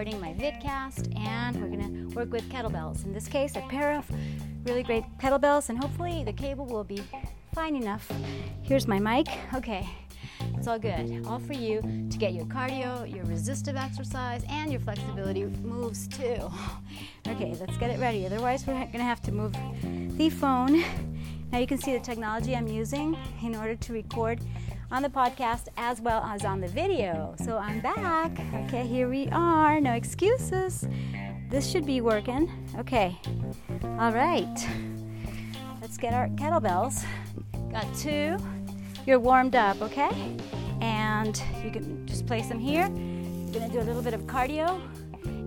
recording my vidcast, and we're gonna work with kettlebells. In this case, a pair of really great kettlebells, and hopefully the cable will be fine enough. Here's my mic. Okay, it's all good. All for you to get your cardio, your resistive exercise, and your flexibility moves too. Okay, let's get it ready. Otherwise, we're gonna have to move the phone. Now you can see the technology I'm using in order to record on the podcast as well as on the video. So I'm back. Okay, here we are. No excuses. This should be working. Okay. All right. Let's get our kettlebells. Got two. You're warmed up, okay? And you can just place them here. We're gonna do a little bit of cardio.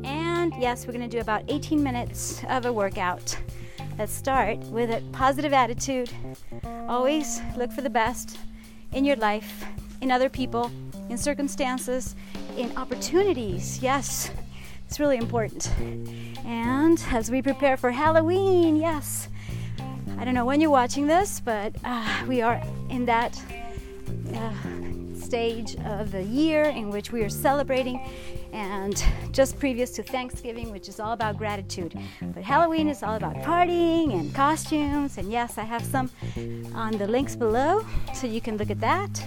And yes, we're gonna do about 18 minutes of a workout. Let's start with a positive attitude. Always look for the best in your life, in other people, in circumstances, in opportunities. Yes, it's really important. And as we prepare for Halloween, yes, I don't know when you're watching this, but uh, we are in that uh, stage of the year in which we are celebrating and just previous to Thanksgiving, which is all about gratitude. But Halloween is all about partying and costumes, and yes, I have some on the links below so you can look at that.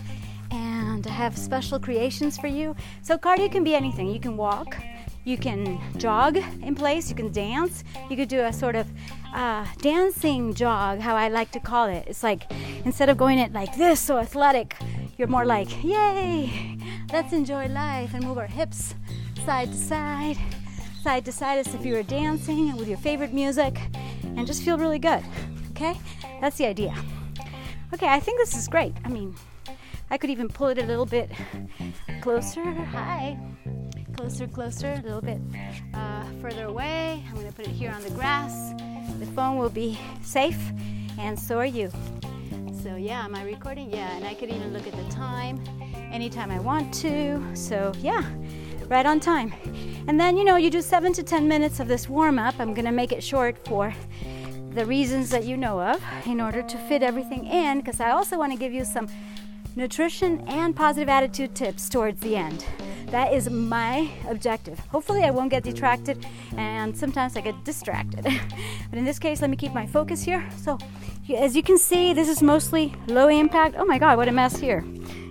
And I have special creations for you. So, cardio can be anything. You can walk, you can jog in place, you can dance, you could do a sort of uh, dancing jog, how I like to call it. It's like instead of going it like this, so athletic, you're more like, yay, let's enjoy life and move our hips side to side, side to side as if you were dancing with your favorite music and just feel really good. Okay? That's the idea. Okay, I think this is great. I mean, I could even pull it a little bit closer. Hi. Closer, closer, a little bit uh, further away. I'm going to put it here on the grass. The phone will be safe, and so are you. So, yeah, am I recording? Yeah, and I could even look at the time anytime I want to. So, yeah, right on time. And then, you know, you do seven to 10 minutes of this warm up. I'm to make it short for the reasons that you know of in order to fit everything in, because I also want to give you some nutrition and positive attitude tips towards the end. That is my objective. Hopefully, I won't get detracted, and sometimes I get distracted. but in this case, let me keep my focus here. So, as you can see, this is mostly low impact. Oh my god, what a mess here.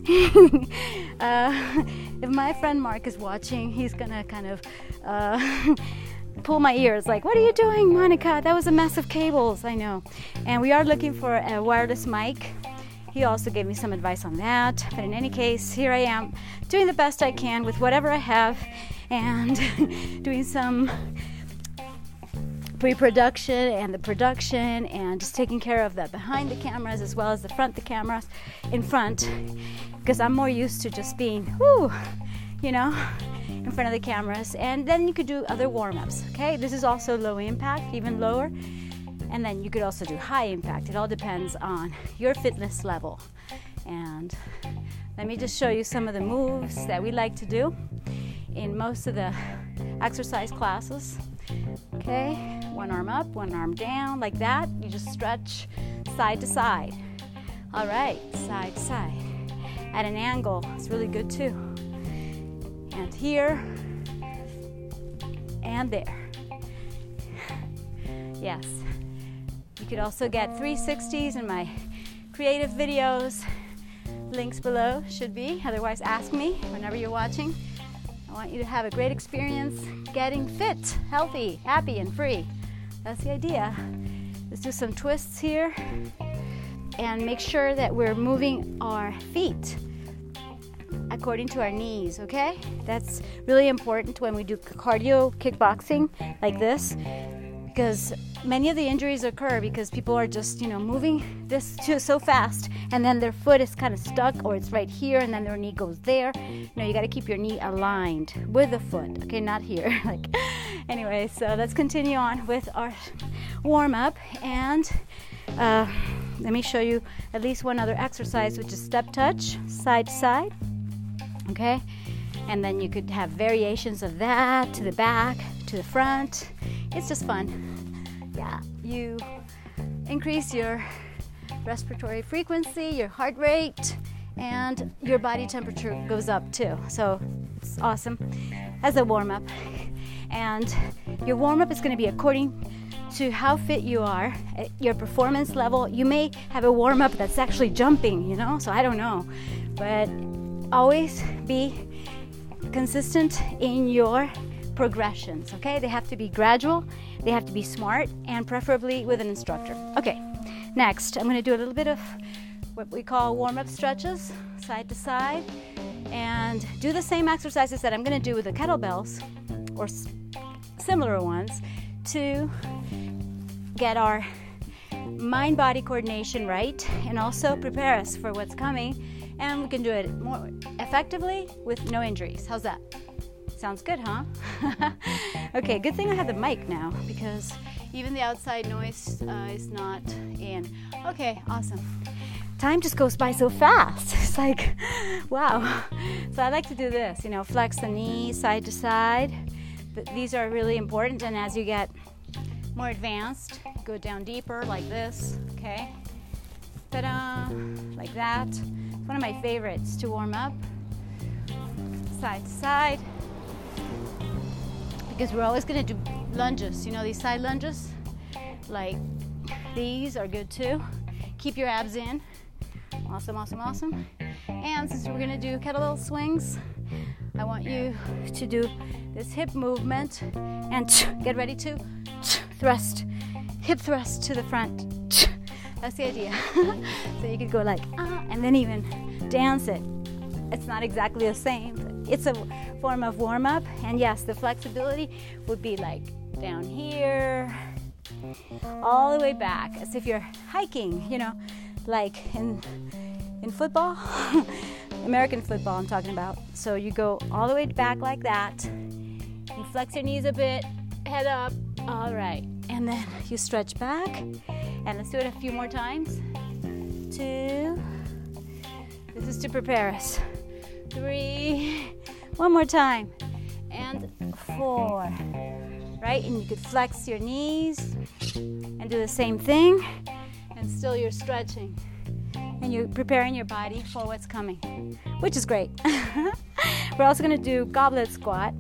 uh, if my friend Mark is watching, he's gonna kind of uh, pull my ears like, What are you doing, Monica? That was a mess of cables, I know. And we are looking for a wireless mic. He also gave me some advice on that. But in any case, here I am doing the best I can with whatever I have and doing some pre-production and the production and just taking care of the behind the cameras as well as the front the cameras in front because I'm more used to just being whoo, you know, in front of the cameras. And then you could do other warm-ups. Okay, this is also low impact, even lower. And then you could also do high impact. It all depends on your fitness level. And let me just show you some of the moves that we like to do in most of the exercise classes. Okay, one arm up, one arm down, like that. You just stretch side to side. All right, side to side. At an angle, it's really good too. And here, and there. Yes. You could also get 360s in my creative videos. Links below should be. Otherwise, ask me whenever you're watching. I want you to have a great experience getting fit, healthy, happy, and free. That's the idea. Let's do some twists here and make sure that we're moving our feet according to our knees, okay? That's really important when we do cardio kickboxing like this because many of the injuries occur because people are just you know moving this too so fast and then their foot is kind of stuck or it's right here and then their knee goes there you know you got to keep your knee aligned with the foot okay not here like anyway so let's continue on with our warm up and uh, let me show you at least one other exercise which is step touch side to side okay and then you could have variations of that to the back to the front it's just fun. Yeah, you increase your respiratory frequency, your heart rate, and your body temperature goes up too. So it's awesome as a warm up. And your warm up is going to be according to how fit you are, your performance level. You may have a warm up that's actually jumping, you know, so I don't know. But always be consistent in your progressions, okay? They have to be gradual, they have to be smart, and preferably with an instructor. Okay, next, I'm gonna do a little bit of what we call warm up stretches, side to side, and do the same exercises that I'm gonna do with the kettlebells or similar ones to get our mind body coordination right and also prepare us for what's coming. And we can do it more effectively with no injuries. How's that? Sounds good, huh? okay, good thing I have the mic now because even the outside noise uh, is not in. Okay, awesome. Time just goes by so fast. It's like, wow. So I like to do this, you know, flex the knee side to side. These are really important, and as you get more advanced, go down deeper like this, okay? Ta-da, like that. It's one of my favorites to warm up. Side to side. Because we're always gonna do lunges, you know, these side lunges? Like these are good too. Keep your abs in. Awesome, awesome, awesome. And since we're gonna do kettlebell swings, I want you to do this hip movement and get ready to thrust, hip thrust to the front. That's the idea. so you could go like, ah, and then even dance it. It's not exactly the same. It's a form of warm up. And yes, the flexibility would be like down here, all the way back, as if you're hiking, you know, like in, in football. American football, I'm talking about. So you go all the way back like that. You flex your knees a bit, head up. All right. And then you stretch back. And let's do it a few more times. Two. This is to prepare us. Three. One more time. And four. Right? And you could flex your knees and do the same thing. And still you're stretching and you're preparing your body for what's coming, which is great. We're also going to do goblet squat,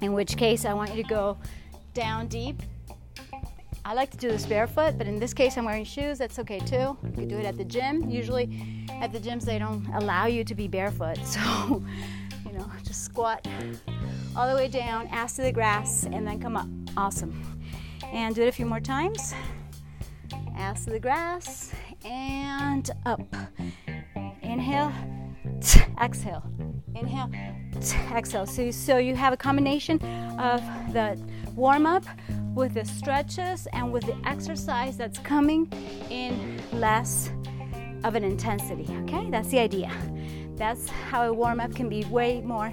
in which case I want you to go down deep. I like to do this barefoot, but in this case I'm wearing shoes. That's okay too. You can do it at the gym. Usually at the gyms they don't allow you to be barefoot, so you know, just squat all the way down, ass to the grass, and then come up. Awesome. And do it a few more times. Ass to the grass, and up. Inhale, exhale. Inhale, exhale. So, so you have a combination of the warm up with the stretches and with the exercise that's coming in less of an intensity. Okay, that's the idea. That's how a warm up can be way more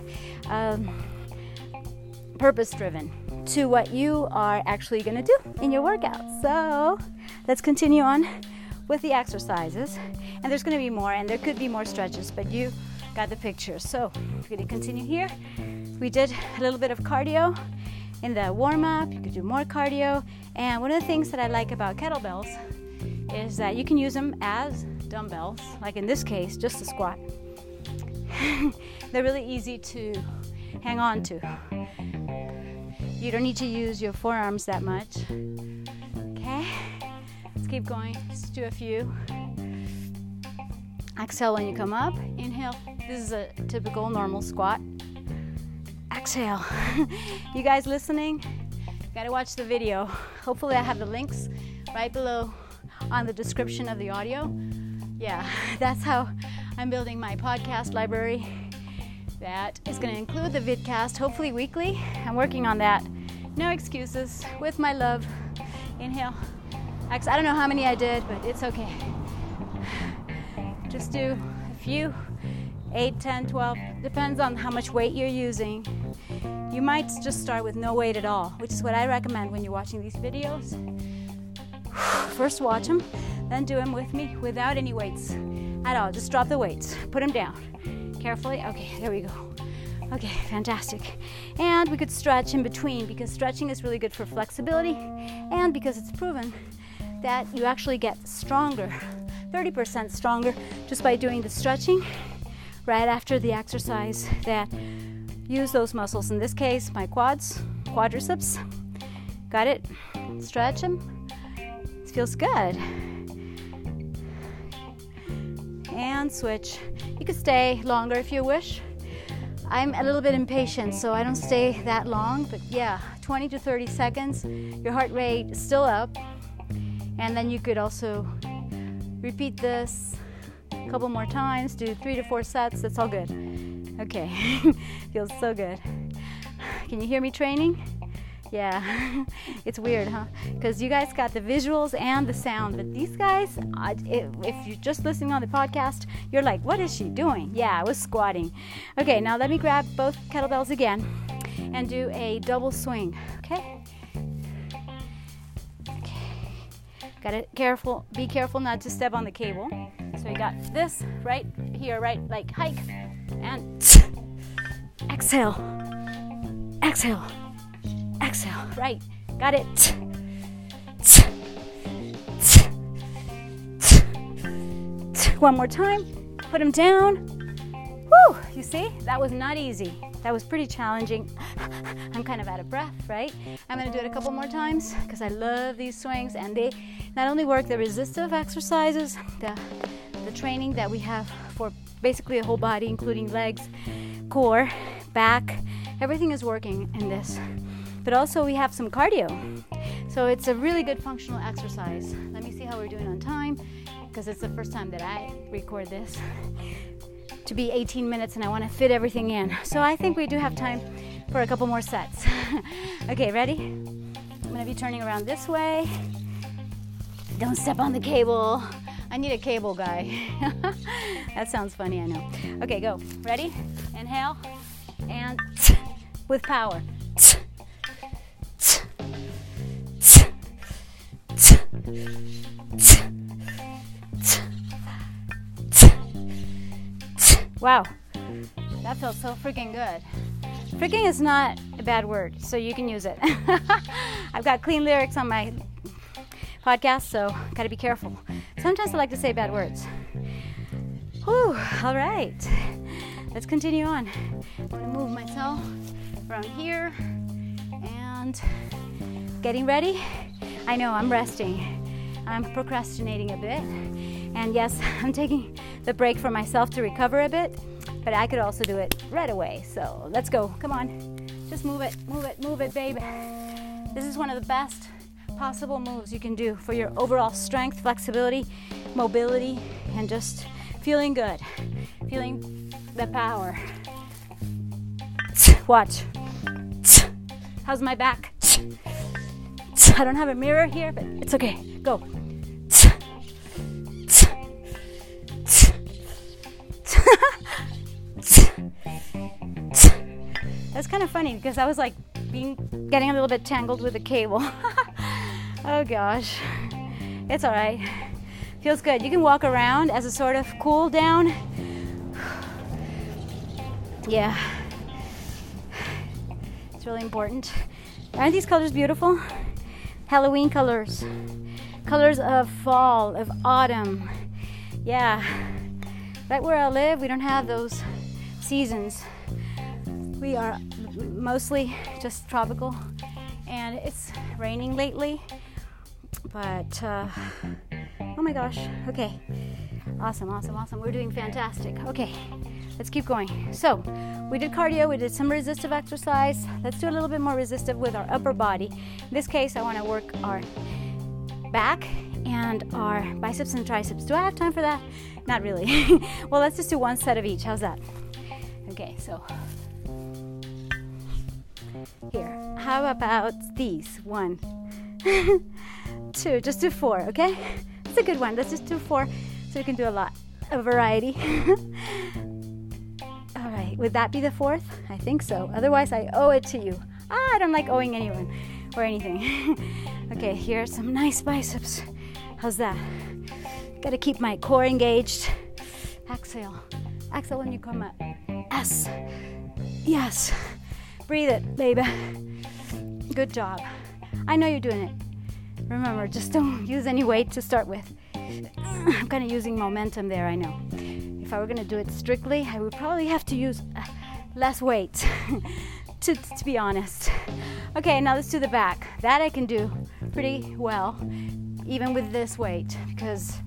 um, purpose driven to what you are actually going to do in your workout. So let's continue on with the exercises. And there's going to be more, and there could be more stretches, but you got the picture. So we're going to continue here. We did a little bit of cardio in the warm up. You could do more cardio. And one of the things that I like about kettlebells is that you can use them as dumbbells, like in this case, just a squat. They're really easy to hang on to. You don't need to use your forearms that much. Okay? Let's keep going. Let's do a few. Exhale when you come up. Inhale. This is a typical normal squat. Exhale. you guys listening? Gotta watch the video. Hopefully, I have the links right below on the description of the audio. Yeah, that's how I'm building my podcast library. That is going to include the vidcast, hopefully weekly. I'm working on that. No excuses. With my love. Inhale. Exhale. I don't know how many I did, but it's okay. Just do a few 8, 10, 12, depends on how much weight you're using. You might just start with no weight at all, which is what I recommend when you're watching these videos. First, watch them, then do them with me without any weights at all. Just drop the weights, put them down carefully. Okay, there we go. Okay, fantastic. And we could stretch in between because stretching is really good for flexibility and because it's proven that you actually get stronger, 30% stronger, just by doing the stretching right after the exercise that use those muscles. In this case, my quads, quadriceps. Got it? Stretch them. This feels good. And switch. You could stay longer if you wish. I'm a little bit impatient, so I don't stay that long, but yeah, 20 to 30 seconds. Your heart rate is still up. And then you could also repeat this a couple more times, do three to four sets. That's all good. Okay, feels so good. Can you hear me training? Yeah, it's weird, huh? Because you guys got the visuals and the sound, but these guys, if you're just listening on the podcast, you're like, what is she doing? Yeah, I was squatting. Okay, now let me grab both kettlebells again and do a double swing, okay? Okay, gotta careful, be careful not to step on the cable. So you got this right here, right, like hike, and exhale, exhale exhale. Right. Got it. One more time. Put them down. Whew, you see? That was not easy. That was pretty challenging. I'm kind of out of breath, right? I'm to do it a couple more times because I love these swings and they not only work the resistive exercises, the, the training that we have for basically a whole body, including legs, core, back, everything is working in this but also we have some cardio. So it's a really good functional exercise. Let me see how we're doing on time because it's the first time that I record this to be 18 minutes and I want to fit everything in. So I think we do have time for a couple more sets. okay, ready? I'm going to be turning around this way. Don't step on the cable. I need a cable guy. that sounds funny, I know. Okay, go. Ready? Inhale and with power. Wow, that feels so freaking good. Freaking is not a bad word, so you can use it. I've got clean lyrics on my podcast, so gotta be careful. Sometimes I like to say bad words. Whew, all right. Let's continue on. I'm gonna move myself around here and getting ready. I know I'm resting. I'm procrastinating a bit. And yes, I'm taking the break for myself to recover a bit, but I could also do it right away. So let's go. Come on. Just move it, move it, move it, babe. This is one of the best possible moves you can do for your overall strength, flexibility, mobility, and just feeling good, feeling the power. Watch. How's my back? I don't have a mirror here, but it's okay. Go. Kind of funny because I was like being getting a little bit tangled with the cable. oh gosh. It's all right. Feels good. You can walk around as a sort of cool down. yeah. It's really important. Aren't these colors beautiful? Halloween colors, colors of fall, of autumn. Yeah, right where I live, we don't have those seasons. We are mostly just tropical, and it's raining lately. But uh, oh my gosh, okay, awesome, awesome, awesome. We're doing fantastic. Okay, let's keep going. So, we did cardio, we did some resistive exercise. Let's do a little bit more resistive with our upper body. In this case, I want to work our back and our biceps and triceps. Do I have time for that? Not really. well, let's just do one set of each. How's that? Okay, so here. How about these? One, two, just do four, okay? It's a good one. Let's just do four so we can do a lot, a variety. All right, would that be the fourth? I think so. Otherwise, I owe it to you. Ah, I don't like owing anyone or anything. okay, here are some nice biceps. How's that? Gotta keep my core engaged. Exhale. Exhale when you come up. S. Yes. Breathe it, baby. Good job. I know you're doing it. Remember, just don't use any weight to start with. I'm kind of using momentum there, I know if I were going to do it strictly, I would probably have to use uh, less weight to, to be honest. Okay, now let's do the back. That I can do pretty well, even with this weight, because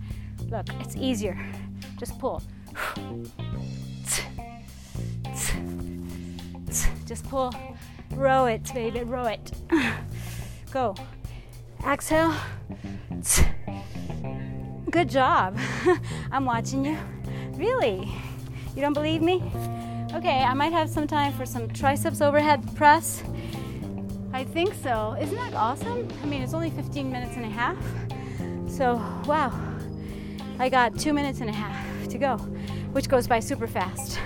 look, it's easier. Just pull. Just pull. Row it, baby, row it. Go. Exhale. Good job. I'm watching you. Really? You don't believe me? Okay, I might have some time for some triceps overhead press. I think so. Isn't that awesome? I mean, it's only 15 minutes and a half. So, wow. I got two minutes and a half to go, which goes by super fast.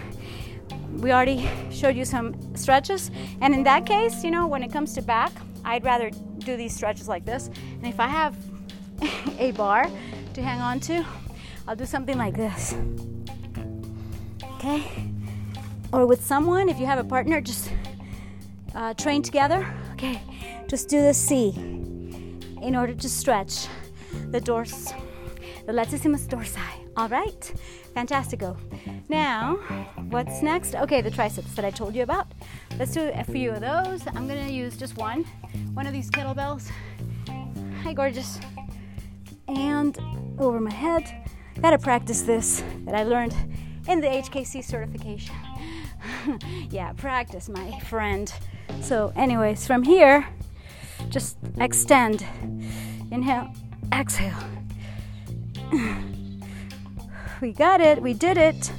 We already showed you some stretches, and in that case, you know, when it comes to back, I'd rather do these stretches like this. And if I have a bar to hang on to, I'll do something like this. Okay? Or with someone, if you have a partner, just uh, train together. Okay, just do the C in order to stretch the dors, the latissimus dorsi. All right, fantastico. Now, what's next? Okay, the triceps that I told you about. Let's do a few of those. I'm gonna use just one, one of these kettlebells. Hi, gorgeous. And over my head. Gotta practice this that I learned in the HKC certification. yeah, practice, my friend. So, anyways, from here, just extend. Inhale, exhale. we got it, we did it.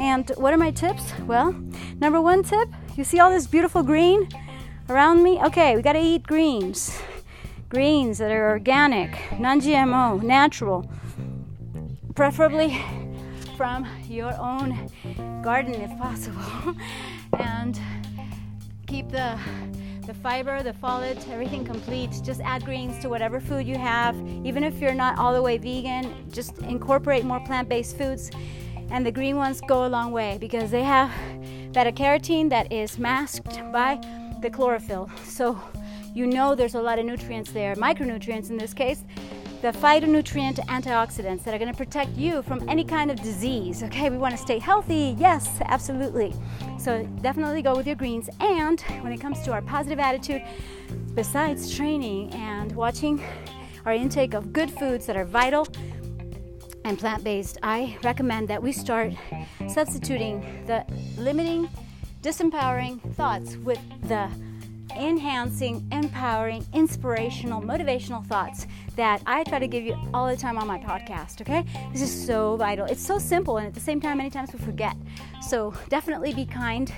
And what are my tips? Well, number one tip you see all this beautiful green around me? Okay, we gotta eat greens. Greens that are organic, non GMO, natural. Preferably from your own garden if possible. and keep the the fiber, the folate, everything complete. Just add greens to whatever food you have. Even if you're not all the way vegan, just incorporate more plant-based foods. And the green ones go a long way because they have beta carotene that is masked by the chlorophyll. So you know there's a lot of nutrients there, micronutrients in this case, the phytonutrient antioxidants that are going to protect you from any kind of disease. Okay, we want to stay healthy. Yes, absolutely. So definitely go with your greens. And when it comes to our positive attitude, besides training and watching our intake of good foods that are vital and plant based, I recommend that we start substituting the limiting, disempowering thoughts with the enhancing, empowering, inspirational, motivational thoughts that I try to give you all the time on my podcast, okay? This is so vital. It's so simple, and at the same time, many times we forget. So definitely be kind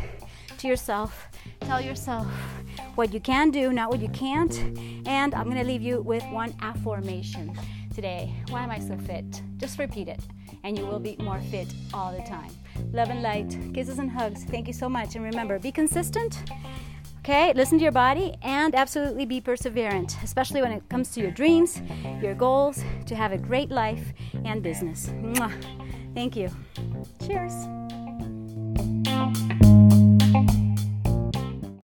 to yourself. Tell yourself what you can do, not what you can't. And I'm gonna leave you with one affirmation today. Why am I so fit? Just repeat it, and you will be more fit all the time. Love and light, kisses and hugs. Thank you so much. And remember, be consistent Okay, listen to your body and absolutely be perseverant, especially when it comes to your dreams, your goals, to have a great life and business. Mwah. Thank you. Cheers.